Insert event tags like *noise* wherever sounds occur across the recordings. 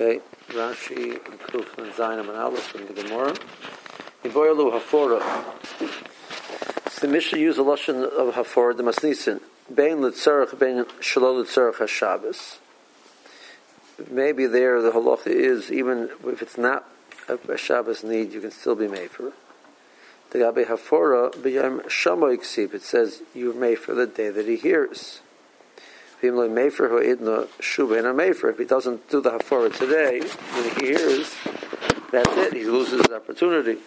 Okay, Rashi, Kuf, and Zainam, and Aleph from the Gemara. Iboyalu Hafora. The Mishnah used a lashon of Hafora, the Masnisin. Bein Litzarach, Bein Shalol Litzarach HaShabbos. Maybe there the halacha is, even if it's not a Shabbos need, you can still be made for. it. The Gabi Hafora, B'yam Shamoy Ksib, it says you're made for the day that he hears. If he doesn't do the hafara today, when he hears, that's it. He loses his opportunity.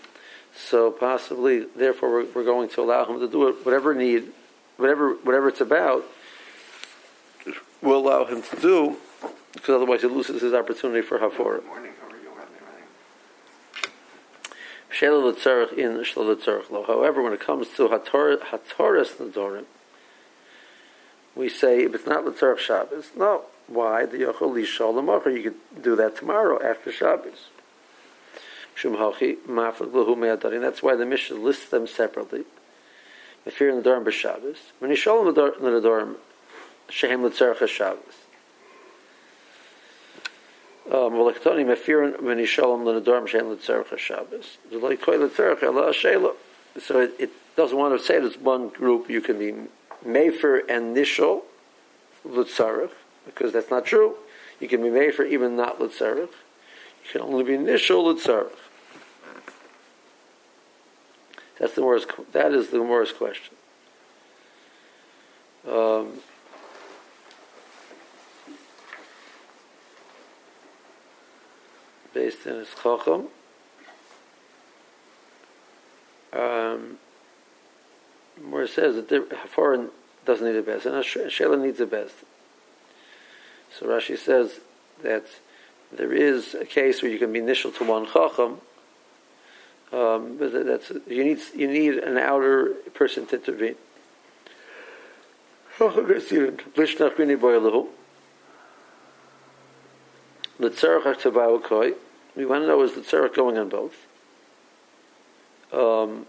So possibly, therefore, we're, we're going to allow him to do it, whatever need, whatever whatever it's about. We'll allow him to do, because otherwise he loses his opportunity for hafara. However, when it comes to hatoras nadorim, we say if it's not L'tzarech Shabbos, no. Why? The Yochel Lishol L'mocher, you could do that tomorrow after Shabbos. That's why the Mishnah lists them separately. If you're in the Dorm B'Shabbos, when you show them Shabbos. Um, them the Dorm Shehem L'tzarech Shabbos. Koi L'tzarech Allah Shela. So it, it doesn't want to say there's one group you can be Mefer and Nishol Lutzarech, because that's not true. You can be Mefer even not Lutzarech. You can only be Nishol Lutzarech. That's the worst. That is the worst question. Um, based in his Chacham. Um, where it says that the foreign doesn't need a best, and a shela needs a best. So Rashi says that there is a case where you can be initial to one chacham, um, but that's you need you need an outer person to intervene. We want to know is the tzarech going on both. Um,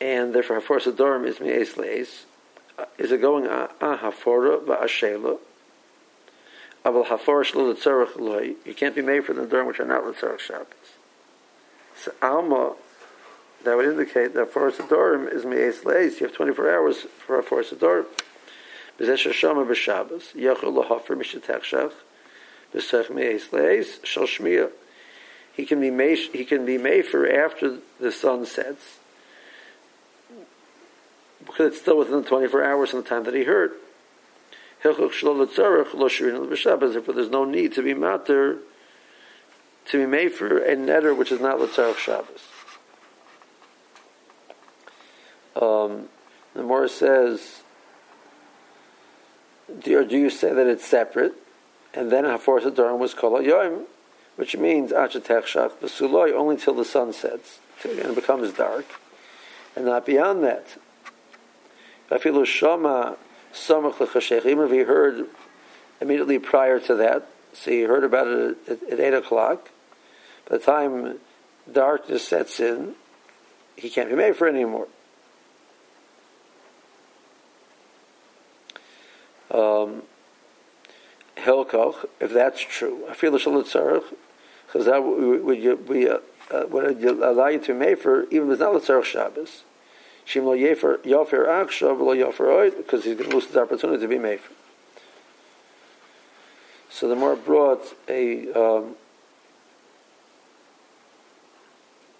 and therefore Hafor Sadorim is Me'es Le'es. Uh, is it going a Hafora Ba'ashela? Aval Hafor Shlo ah, L'tzarech Loi. You can't be made for the Dorim which are not L'tzarech Shabbos. So Alma, that would indicate that Hafor Sadorim is Me'es Le'es. You have 24 hours for Hafor Sadorim. B'zeh Shashama B'Shabbos. Yachol L'Hafer Mishatech Shach. B'sech Me'es Le'es. Shal. He can be made, he can be made for after the sun sets because it's still within the 24 hours from the time that he heard. Therefore, there's no need to be matter to be made for a netter which is not Latzarech Shabbos. Um, the Morris says, do, do you say that it's separate? And then Hafor Sadarim was called Yoim, which means Achatech Shach Basuloy, only till the sun sets, and it becomes dark, and not beyond that. Afilu Shama Samach L'Chashech. Even if he heard immediately prior to that, so he heard about it at, at 8 o'clock, by the time darkness sets in, he can't be made for anymore. Um, if that's true, I feel the because that would you be uh, would allow you to be made for even if it's not Litzarech Shabbos. Shimlo Yefer Yofer Akshav Lo Yofer Oid, because he's going to lose his opportunity to be made. So the more brought a um,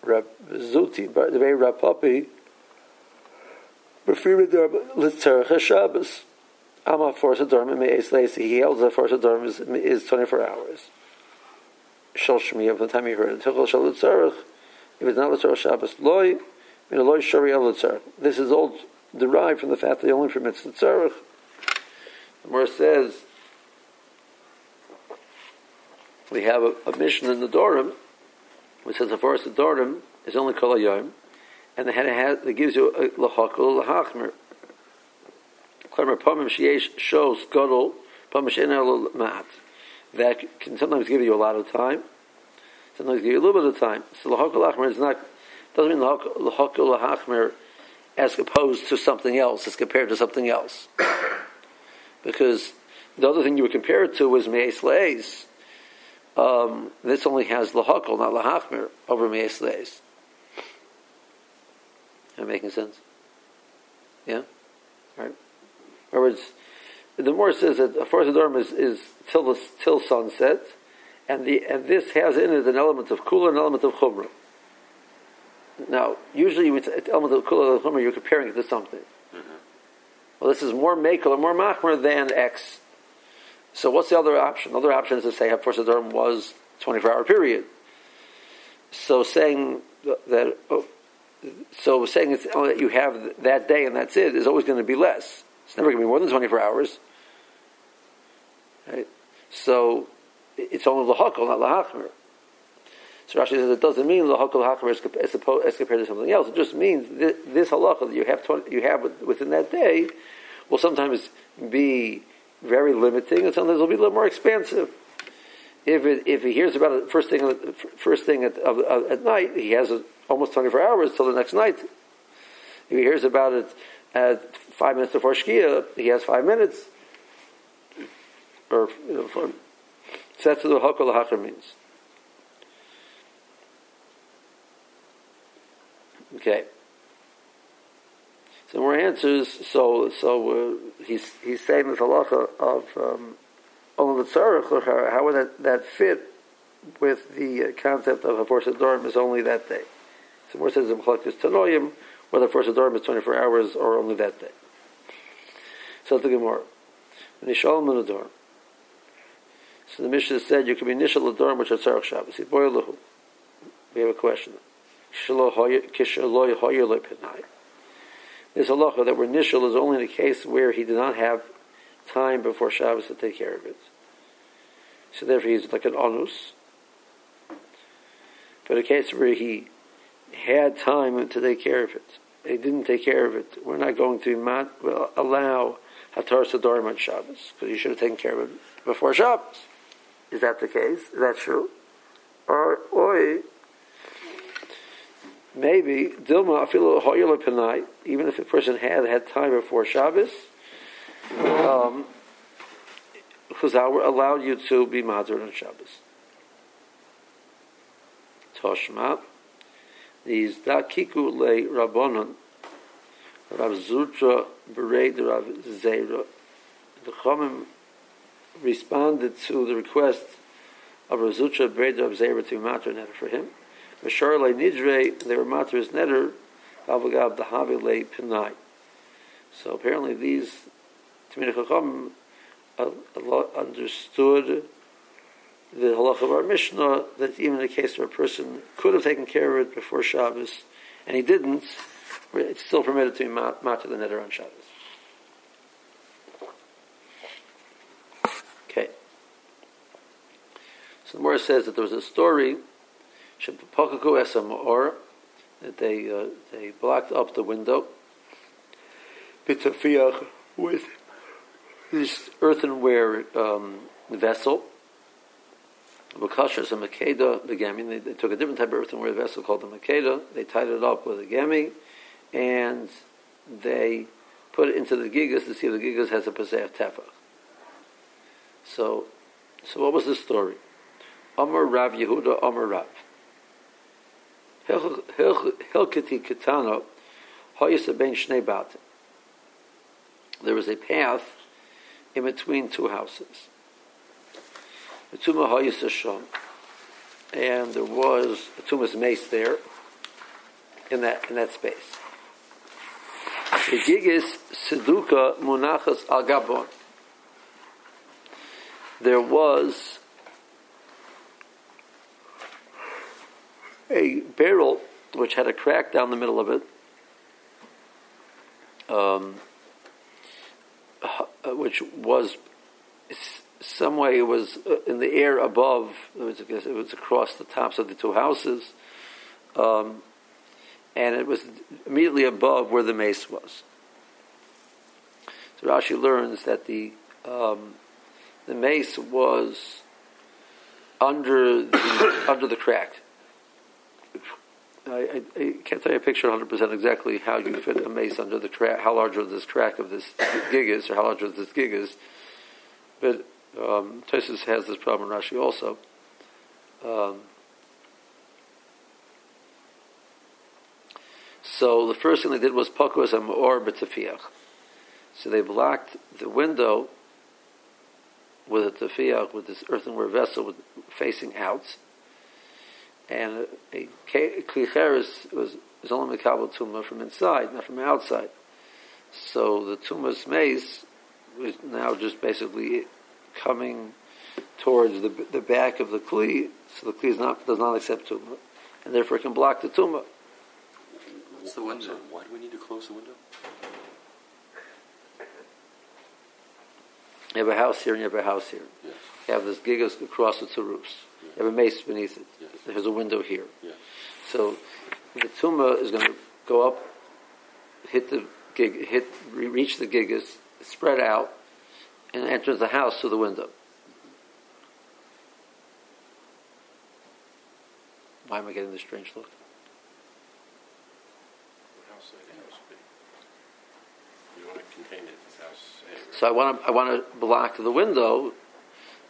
Rab Zuti, the very Rab Papi, Befir Litzerach Shabbos. Ama force of dorm me'es leisi. He holds that force of dorm is, is 24 hours. Shal Shmi, from the time he heard it. Tichol Shal Litzerach, if it's not Litzerach Shabbos, loy, this is all derived from the fact that he only permits the tzarech. The Gemara says we have a, a, Mishnah in the Dorim which says the forest of Dorim is only kol yom, and has it gives you a lahakol lahachmer. Pamim shows gadol pamim mat. That can sometimes give you a lot of time, sometimes give you a little bit of time. So lahakol lahachmer is not doesn't mean lahakul lahachmer as opposed to something else, as compared to something else. *coughs* because the other thing you would compare it to was me'es um, this only has lahakol, not lahachmir, over me'es leis. Am I making sense? Yeah? All right. In other words, the more says that a first dorm is, is till, the, till sunset, and, the, and this has in it an element of kula and an element of chumrah. Now, usually with element of kula and you're comparing it to something. Mm-hmm. Well, this is more makel or more machmer than X. So what's the other option? The other option is to say Hafar Sadarm was 24 hour period. So saying that, oh, so saying it's, oh, that you have that day and that's it is always going to be less. It's never going to be more than 24 hours. Right? So it's only lahakal, not lahachmer. So Rashi says it doesn't mean lahakal lahachmer as, compared to something else. It just means this, this halacha that you have 20, you have within that day will sometimes be very limiting, and sometimes it'll be a little more expansive. If, it, if he hears about it first thing first thing at, of, of, at night, he has a, almost 24 hours till the next night. If he hears about it at five minutes before Shkia, he has five minutes. Or, you know, so that's what the Hakol means. Okay. Some more answers. So, so uh, he's he's saying this halacha of um, How would that, that fit with the concept of a force dorm is only that day? So more says the is tanoyim, whether force dorm is twenty four hours or only that day. So the Gemara, nishal dorm. So the Mishnah said you can be nishal dorm which are tzarech Shabbos. We have a question. This halacha that we're nishal is only in a case where he did not have time before Shabbos to take care of it. So therefore he's like an onus. But a case where he had time to take care of it, he didn't take care of it, we're not going to mat, allow Hatar Sadorim on Shabbos, because he should have taken care of it before Shabbos. Is that the case? Is that true? Or, or maybe Dilma Afilu Hoyel Panai, even if a person had had time before Shabbos, um, Chazal allowed you to be Madr on Shabbos. Toshma, these Dakiku Le Rabbonon, Rav Zutra Bered Rav Zera, the Chomim responded to the request of Rav Zutra Bered Rav Zera to be Madr for him. Masharle Nidre, they were matris neder, Avagab Dahavile Pinai. So apparently these Tamina Chacham uh, understood the halacha of our Mishnah that even in the case where a person could have taken care of it before Shabbos and he didn't, it's still permitted to be mat, to the neder on Shabbos. Okay. So the Morah says that there was a story That they uh, they blocked up the window. With this earthenware um, vessel. Bakashas a makeda, the gemi. They, they, took a different type of earthenware vessel called the makeda. They tied it up with a gemi, and they put it into the gigas to see if the gigas has a paseh tefach. So, so what was the story? Amar Rav Yehuda Amar Rav. Hilkati Kitana, Hoyasa Ben Shnei There was a path in between two houses. And there was a Tumas mace there in that in that space. The Gigis Seduka Munachas Al. There was a barrel which had a crack down the middle of it, um, uh, which was some way it was uh, in the air above. It was, it was across the tops of the two houses, um, and it was immediately above where the mace was. So Rashi learns that the um, the mace was under the, *coughs* under the crack. I, I, can't tell you a picture 100% exactly how you fit a mace under the crack, how large this crack of this gig is, or how large this gig is. But um, Tosis has this problem in Rashi also. Um, so the first thing they did was pakus or b'tefiach. So they blocked the window with a tefiach, with this earthenware vessel with, facing out. And a, a klicheres was, was only mekabel tumah from inside, not from outside. So the tumah's mace was now just basically coming towards the, the back of the kli, so the kli not, does not accept tumah, and therefore it can block the tumah. What's the window? Why do we need to close the window? You have a house here and you have a house here. Yes. You have this gigas across the two roofs. You have a mace beneath it. Yes. There's a window here. Yes. So the tumah is going to go up, hit the gig, hit, reach the gigas, spread out, and enter the house through the window. Why am I getting this strange look? What house would the house be? You want to contain it, this house A, right? So I want to I want to block the window,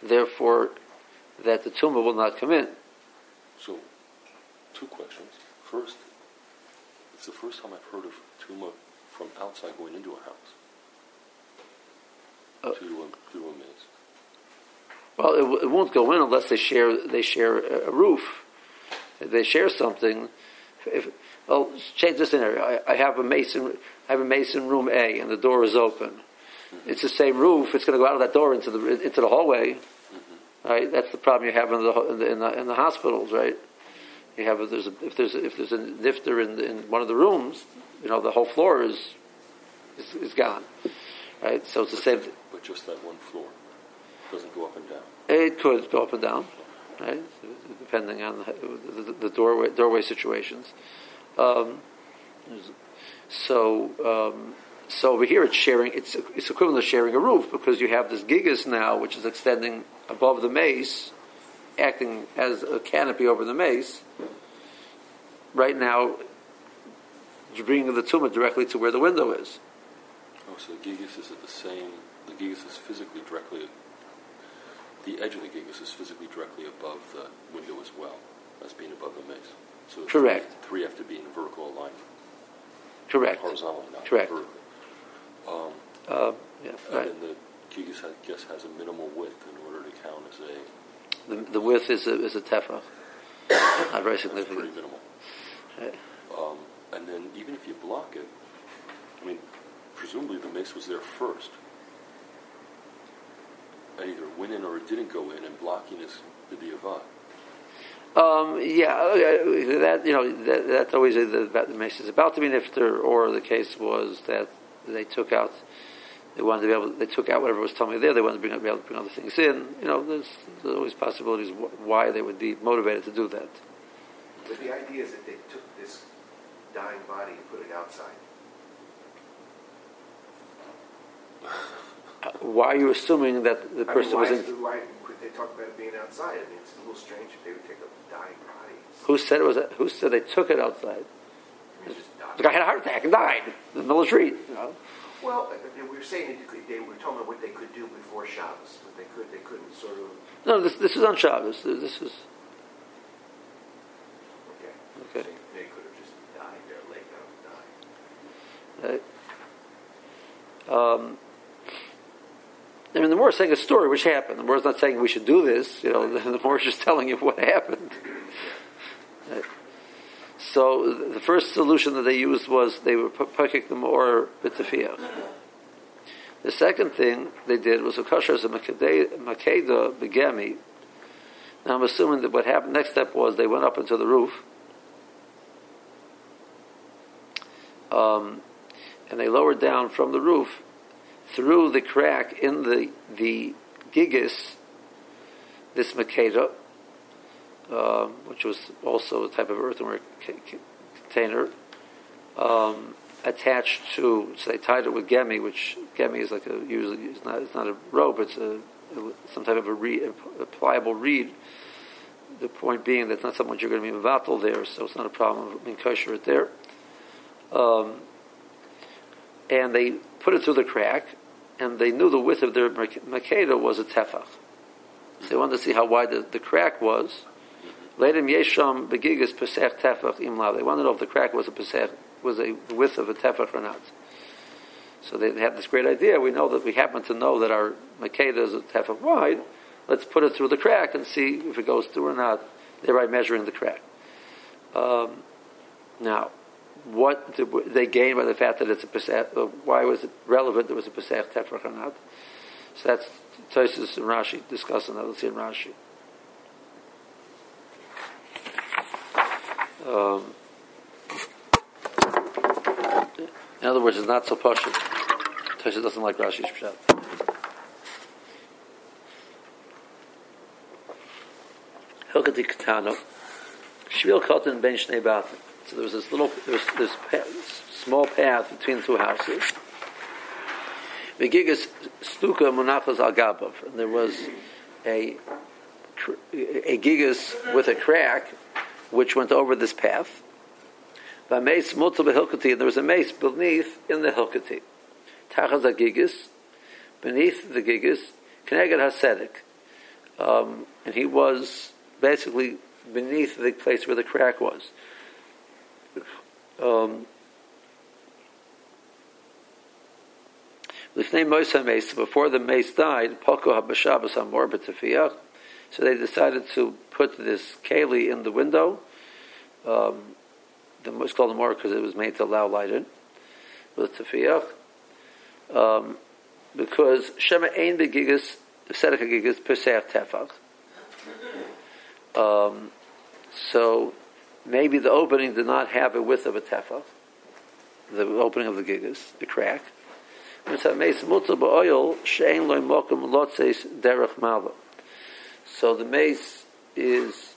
therefore, that the tumah will not come in. So, two questions. First, it's the first time I've heard of tuma from outside going into a house. Uh, to, a, to a maze. Well, it, w- it won't go in unless they share they share a, a roof. If they share something, if well, change this scenario. I, I have a mason. I have a mason room A, and the door is open. It's the same roof. It's going to go out of that door into the into the hallway. Right. That's the problem you have in the in the, in the, in the hospitals. Right. You have if there's a, if there's a, if there's a nifter in, in one of the rooms, you know the whole floor is is, is gone. Right. So it's the same. But just that one floor doesn't go up and down. It could go up and down, right? Depending on the, the, the doorway doorway situations. Um, so um, so over here it's sharing. It's it's equivalent to sharing a roof because you have this gigas now, which is extending above the mace, acting as a canopy over the mace. Right now, you're bringing the tumor directly to where the window is. Oh, so the gigas is at the same. The gigas is physically directly. The edge of the gigas is physically directly above the window as well as being above the mace. So Correct. Three, three have to be in vertical alignment, Correct. horizontally, not Correct. vertically. Um, Uh, yeah, right. And the gigas, I guess, has a minimal width in order to count as a. The, the width is a, is a tefach. Not very That's pretty minimal. Right. Um, and then even if you block it, I mean, presumably the mace was there first. And either went in or it didn't go in, and blocking is the diavad. Um, yeah, uh, that you know that, that's always the, the, the mace is about to be nifter, or the case was that they took out, they wanted to be able, they took out whatever was tummy there. They wanted to bring, be able to bring other things in. You know, there's, there's always possibilities why they would be motivated to do that. But the idea is that they took this dying body and put it outside. Uh, Why are you assuming that the I person mean, was in? why could they talk about it being outside? I mean, it's a little strange if they would take a dying body. Who said it was? Who said they took it outside? I mean, just die. The guy had a heart attack and died in the middle of the street. You know? Well, we were saying they, were talking about what they could do before Shabbos, but they could, they couldn't sort of. No, this, this is on Shabbos. This is Okay. Okay. They could have just died there, laid down and died. Right? Um, I mean, the more is saying a story which happened. The more is not saying we should do this. You know, *laughs* the more is just telling you what happened. Right? So the- first solution that they used was they were pekik them or bitafia. The second thing they did was a kosher as a makeda begemi. Now I'm assuming that what happened next step was they went up into the roof. Um, and they lowered down from the roof through the crack in the the gigas, this makeda, um, which was also a type of earthenware c- c- container, um, attached to. So they tied it with gemi, which gemi is like a usually it's not it's not a rope, it's a some type of a, reed, a pliable reed. The point being that it's not something you're going to be mevatel there, so it's not a problem of being kosher it there. Um, and they put it through the crack, and they knew the width of their makeda was a tefach. So they wanted to see how wide the, the crack was, Later, Yesham begigas pesach tefach imla. They wanted to know if the crack was a pesach, was a width of a tefach or not. So they had this great idea. We know that we happen to know that our makeda is a tefach wide. Let's put it through the crack and see if it goes through or not, thereby measuring the crack. Um, now, what did they gain by the fact that it's a pesach? uh, Why was it relevant? That it was a pesach tefach or not? So that's Tosis and Rashi discussing that. Let's see in Rashi. Um, in other words, it's not so poshut. Tosis doesn't like Rashi's pshat. Hilkati Katano. Shvil Kotan Ben Shnei Batim. So there was this little, there was this path, small path between two houses. Begigas Stuka Munachas Al Gabav. And there was a, a gigas with a crack which went over this path. By mace multiple hilkati, and there was a mace beneath in the hilkati. Tachas gigas, beneath the gigas, Keneged Hasedek. Um, and he was basically beneath the place where the crack was. Um, before the mace died, Poko HaBashabas Amor B'Tefiyach, so they decided to put this keli in the window. Um, the, it's called a mor because it was made to allow light in, with tefiyach. Um, because Shema Ein Begigas, Sedek Gigas, Pesach Tefach. Um, so maybe the opening did not have a width of a tefach, the opening of the gigas, the crack. So the mace is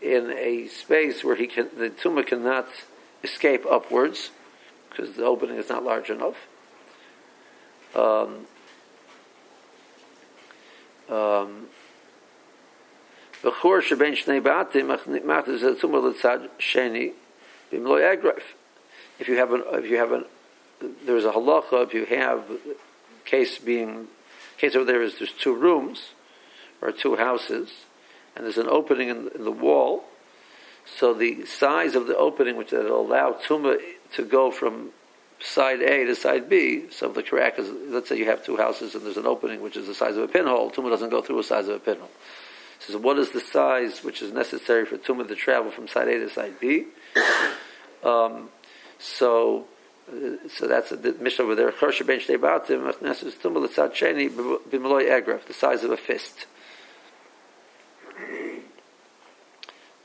in a space where he can, the tumor cannot escape upwards because the opening is not large enough. Um, um. If you have an, if you have an, there's a halacha. If you have case being case over there is there's two rooms or two houses, and there's an opening in, in the wall. So the size of the opening, which will allow tumor to go from side A to side B, so the crack is, let's say you have two houses and there's an opening which is the size of a pinhole, tumor doesn't go through the size of a pinhole. So what is the size which is necessary for tumor to travel from side A to side B? Um, so, uh, so that's the Mishnah over there. The size of a fist.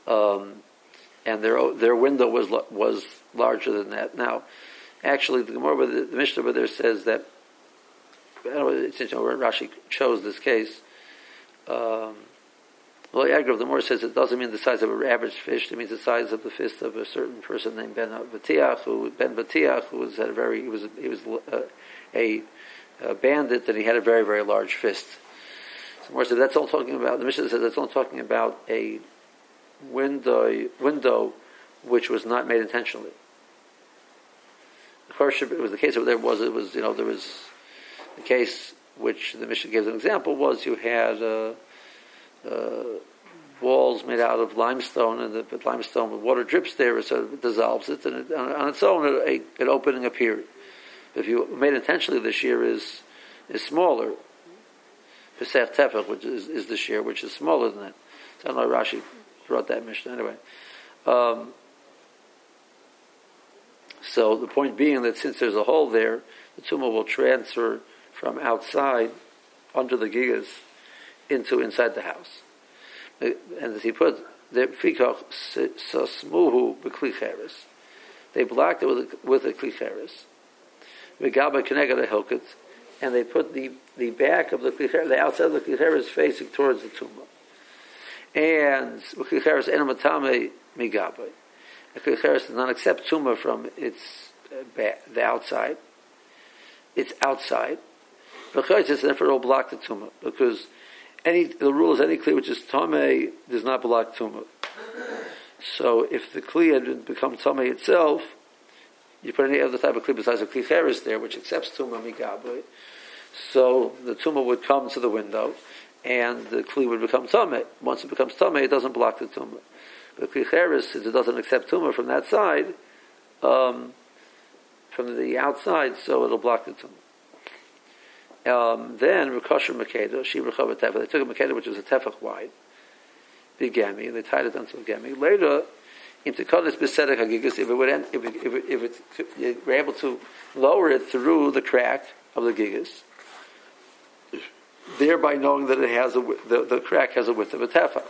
Um, and their their window was was larger than that. Now, actually, the Gemara, the, the Mishnah over there says that. Know, it's interesting where Rashi chose this case. Um, well, Yagrov, the more says it doesn't mean the size of an average fish. It means the size of the fist of a certain person named Ben Batiach, who Ben Batiach, who was had a very he was he was uh, a, a bandit, and he had a very very large fist. So more says that's all talking about. The Mishnah says that's all talking about a window window which was not made intentionally. Of course, it was the case there was it was you know there was the case which the Mishnah gives an example was you had. Uh, uh, walls made out of limestone, and the limestone with water drips there, so it dissolves it, and it, on, on, its own, a, an opening appeared. If you made intentionally, the shear is is smaller. Pesach tefach, which is, is the shear, which is smaller than that. So I don't know Rashi brought that Mishnah anyway. Um, so the point being that since there's a hole there, the tumor will transfer from outside under the gigas into inside the house. And as he put. They blocked it with a, with a klicheres. V'gaba keneged and they put the, the back of the klicheres, the outside of the klicheres facing towards the tumah. And klicheres enamatame migabe. The klicheres does not accept tumah from its uh, the outside. It's outside. V'chaytzis, therefore, it will block the tumah because any the rule is any kli which is tame does not block tumah. So if the kli had become tame itself, you put any other type of kli besides a kli cheres there, which accepts tumah migabe. So the tumah would come to the window, and the kli would become tumah. Once it becomes tumah, it doesn't block the tumah. But kli cheres, since it doesn't accept tumah from that side, um, from the outside, so it'll block the tumah. Um, then Rekosher Makeda, she Rechav Tefach. They took a Makeda which was a Tefach wide, big gami, and they tied it onto a gami. Later, in Tekanis Besedek Hagigas, if it if it, if it, if it, if were able to lower it through the crack of the gigas, thereby knowing that it has a the, the crack has a width of a tefach.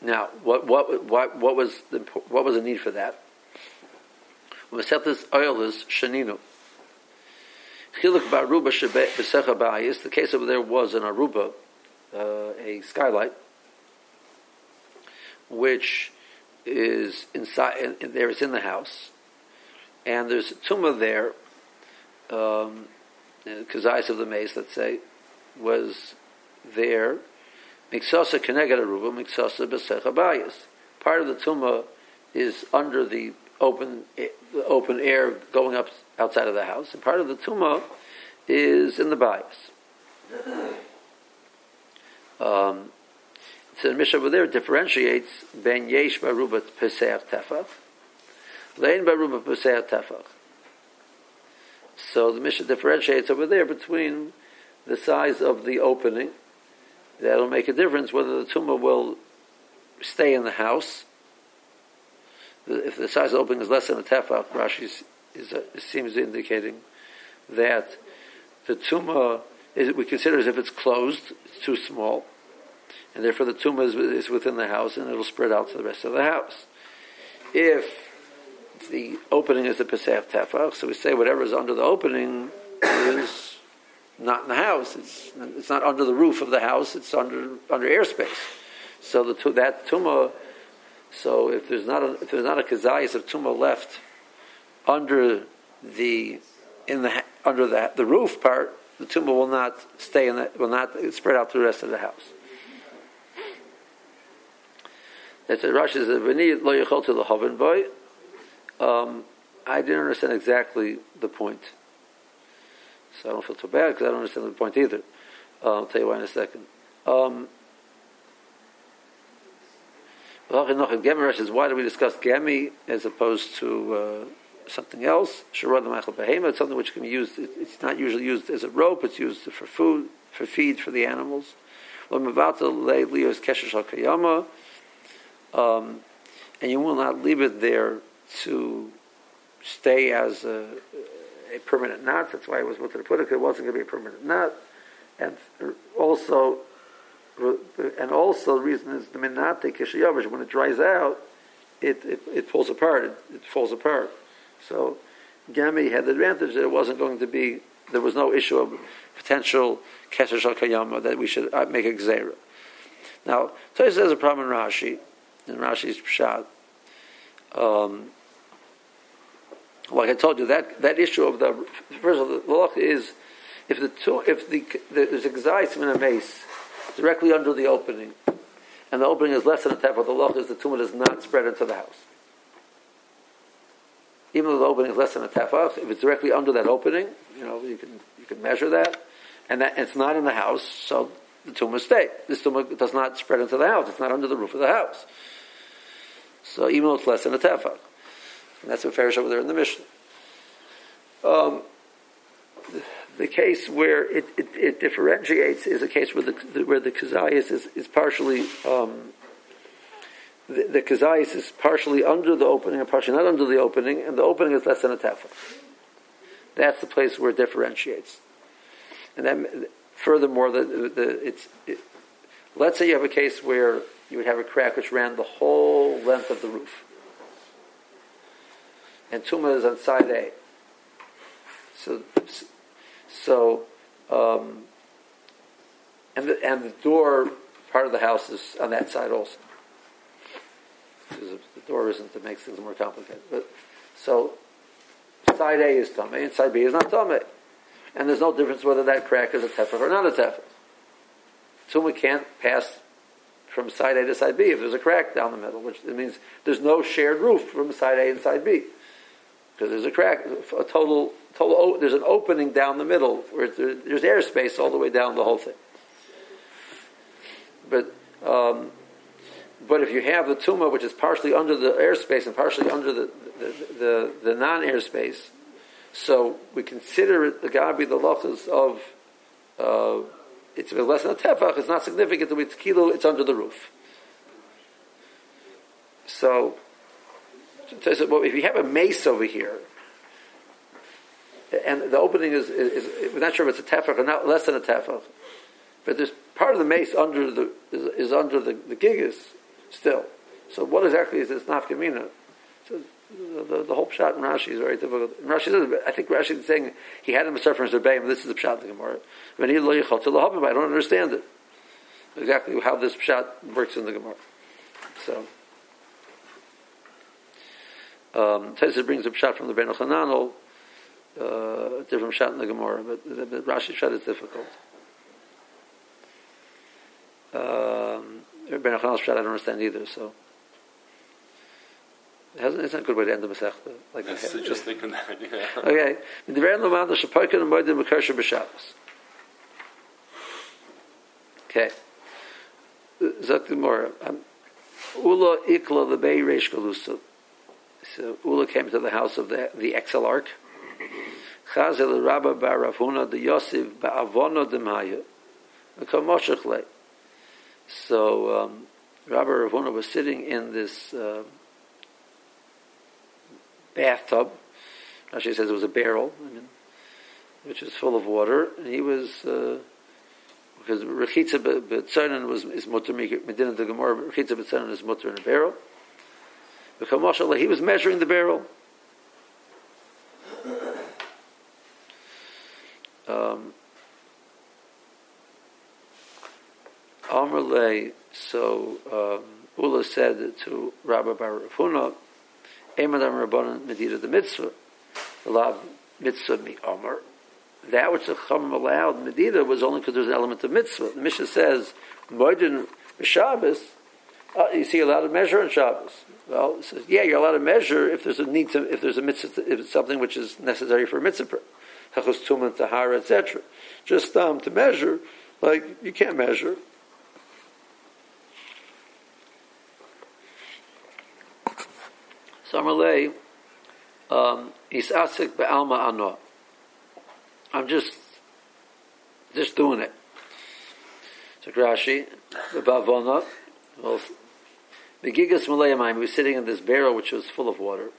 Now, what what what what was the what was the need for that? This oil is shaninu. Chiluk baruba b'secha b'ayis. The case over there was an aruba, uh, a skylight, which is inside. There is in the house, and there's a tumah there. Um, Kazais of the maze, let's say, was there Miksasa keneged aruba, miksasa bayis. Part of the tumah is under the open the open air going up outside of the house, and part of the tumah is in the bias. Um, so the Mishnah over there differentiates ben yesh baruba peseach tefach, lein baruba peseach tefach. So the Mishnah differentiates over there between the size of the opening that'll make a difference whether the tumor will stay in the house. If the size of the opening is less than a tefach, Rashi uh, seems indicating that the tumor is, we consider as if it's closed, it's too small, and therefore the tumor is, is within the house and it'll spread out to the rest of the house. If the opening is the Pesach Tefach, so we say whatever is under the opening is not in the house. It's it's not under the roof of the house. It's under under airspace. So the that tumah. So if there's not a, if there's not a kazayas of tumah left under the in the under the the roof part, the tumah will not stay in that will not spread out to the rest of the house. That's what Rashi says. "V'ni lo yichol to the boy." Um, I didn't understand exactly the point. So I don't feel too bad because I don't understand the point either. Uh, I'll tell you why in a second. Um, why do we discuss Gemi as opposed to uh, something else? It's something which can be used, it's not usually used as a rope, it's used for food, for feed for the animals. Um, and you will not leave it there to stay as a, a permanent knot. That's why it was mutter put it. Wasn't going to be a permanent knot, and also, and also the reason is the minate kishayavish when it dries out, it, it, it falls apart. It, it, falls apart. So, Gami had the advantage that it wasn't going to be. There was no issue of potential kesher kayama that we should uh, make a gzera. Now, Toys has a problem in Rashi, in Rashi's pshat. Um, like I told you, that, that issue of the first of all, the law is if the two, if the, the there's a in a mace directly under the opening, and the opening is less than a tefach, the law is the tumor does not spread into the house. Even though the opening is less than a tefach, if it's directly under that opening, you know you can you can measure that, and that it's not in the house, so the tumor stays. This tumor does not spread into the house; it's not under the roof of the house. So even though it's less than a tefach. And that's what Farish over there in the Mishnah. Um, the, the, case where it, it, it, differentiates is a case where the, where the kazayas is, is partially um, the, the kazayas is partially under the opening and partially not under the opening, and the opening is less than a tefah. That's the place where it differentiates. And then, furthermore, the, the, it's, it, let's say you have a case where you would have a crack which ran the whole length of the roof and Tuma is on side A. So, so, um, and the, and the door part of the house is on that side also. Because the door isn't to make things more complicated. But so side A is tummy and side B is not tummy, and there's no difference whether that crack is a tefah or not a tefah. Tuma can't pass from side A to side B if there's a crack down the middle, which means there's no shared roof from side A and side B. because there's a crack, a total, total. There's an opening down the middle where there, there's airspace all the way down the whole thing. But um, but if you have the tumah, which is partially under the airspace and partially under the the, the, the non-airspace, so we consider it the gabi the lochas of uh, it's less than a tefach. It's not significant it's kilo. It's under the roof. So, so well, if you have a mace over here, and the opening is, is, is we're not sure if it's a tefach or not less than a tefach, but there's part of the mace under the is, is under the, the gigas still. So what exactly is this nafkamina? The, the, the whole pshat in Rashi is very difficult. Rashi says, I think Rashi is saying he had him a suffering Zerbeim, this is the pshat in the Gemara. I don't understand it. Exactly how this pshat works in the Gemara. So. Um, brings a pshat from the Ben Chananel, uh, a different pshat in the Gemara, but the, the Rashi pshat is difficult. Um, ben Chananel's pshat I don't understand either, so. It's not a good way to end the Masechta. Like just thinking that, *laughs* yeah. Okay. In the very Lamad, the Shaparkin and Moedim Mekarsha B'Shabbos. Okay. Zok the. Um, Ula Ikla the Bay Reish Galusa. So Ula came to the house of the, the Exilarch. Chazel Rabba Bar Rav Huna the Yosef Ba'avono Demaya. Kamoshach Le. So um, Rabbi Ravuna was sitting in this uh, bathtub. Rashi says it was a barrel, I mean, which was full of water, and he was uh, because rechitza b'tzayin was is mutter medina the gemara rechitza b'tzayin is mutter in a barrel. Because he was measuring the barrel. Um, Amrle, so um, Ula said to Rabbi Bar Emadam Rabbanan Medina the mitzvah, the law of mitzvah mi Omer. That which the Chum allowed Medina was only because there was an element of mitzvah. The Mishnah says, Moedin Shabbos, uh, you see, a lot of measure on Shabbos. Well, it says, yeah, you're allowed to measure if there's a need to, if there's a mitzvah, if it's something which is necessary for a mitzvah, Hachos Tuman, Tahara, etc. Just um, to measure, like, you can't measure. Samarley, um, is asik be'alma ano. I'm just, just doing it. So Rashi, the Bavona, well, Gigas Malayamayim, he was sitting in this barrel which was full of water.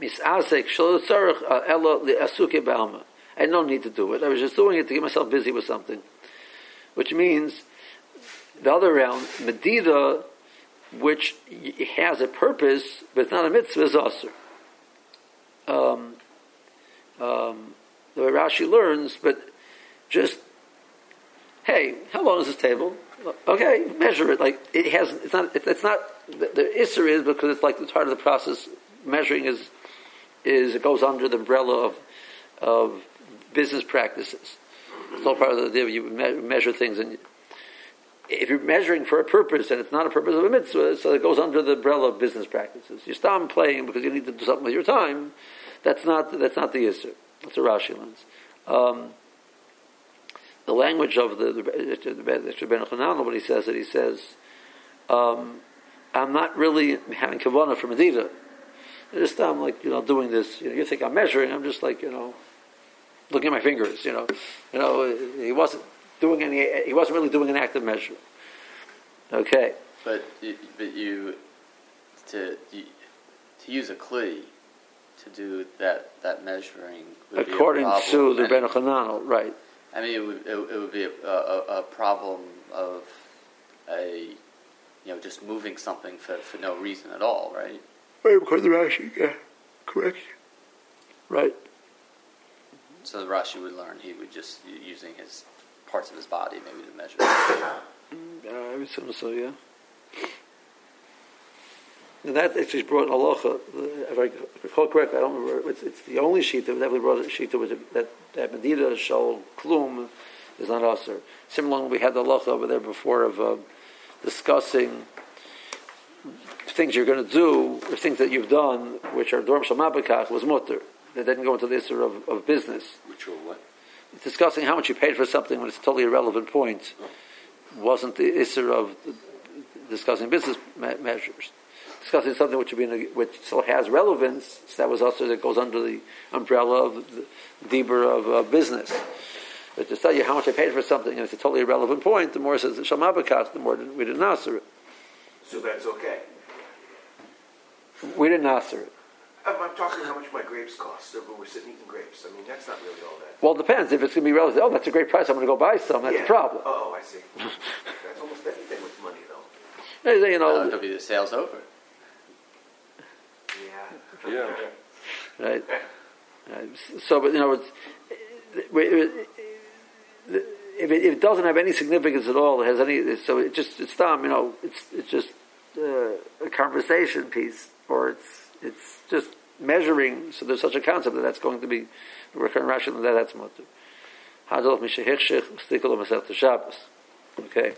Misasek shalo tzarech elo li'asuke be'alma. I had no need to do it. I was just doing it to get myself busy with something. Which means, the other round, Medida which has a purpose, but it's not a mitzvah, is also. Um, um, the way Rashi learns, but just, hey, how long is this table? Okay, measure it. Like it has, it's not. It's not. The, the isser is because it's like the part of the process. Measuring is is it goes under the umbrella of of business practices. It's all part of the deal. You me- measure things and if you're measuring for a purpose and it's not a purpose of a mitzvah, so it goes under the umbrella of business practices. You stop playing because you need to do something with your time. That's not that's not the issue. That's a Rashi lens. Um, the language of the the, the, the Ben Chananel, when he says it, he says, um, "I'm not really having kavanah for medida. Just I'm like you know doing this. You, know, you think I'm measuring? I'm just like you know looking at my fingers. You know, you know he wasn't doing any. He wasn't really doing an active measure. Okay. But but you to you, to use a kli to do that that measuring would be a According to the And- Ben Chananel, right? I mean, it would it, it would be a, a, a problem of a you know just moving something for, for no reason at all, right? Right, according to Rashi, yeah, correct. Right. So the Rashi would learn he would just using his parts of his body maybe to measure. Uh, I would assume so, yeah. And that actually brought in halacha. If I recall correctly, I don't remember. It's, it's the only sheet that definitely brought a sheet that that that medida shal klum is not usher. Similarly, we had the halacha over there before of uh, discussing things you're going to do, or things that you've done, which are dorm shamabakach, was mutter. That didn't go into the issue of, of business. Which are what? Discussing how much you paid for something when it's a totally irrelevant point wasn't the issue of discussing business me- measures. Discussing something which, would be in a, which still has relevance, so that was also that goes under the umbrella of the deeper of uh, business. But to tell you how much I paid for something and it's a totally irrelevant point, the more it says Shamabakat, the more we didn't answer it. So that's okay. We didn't answer it. I'm, I'm talking how much my grapes cost. So we're sitting eating grapes. I mean, that's not really all that. Well, it depends. If it's going to be relative, oh, that's a great price, I'm going to go buy some, that's Yeah. a problem. Oh, I see. *laughs* that's almost anything with money, though. You know, it'll be the sales over. Yeah. Yeah. *laughs* right? Right. So, but you know, it's, if it, if it doesn't have any significance at all, it has any. So it just it's dumb. You know, it's it's just uh, a conversation piece, or it's it's just measuring. So there's such a concept that that's going to be recurring ration that that's mutter. Hadolf to Shabbos. Okay.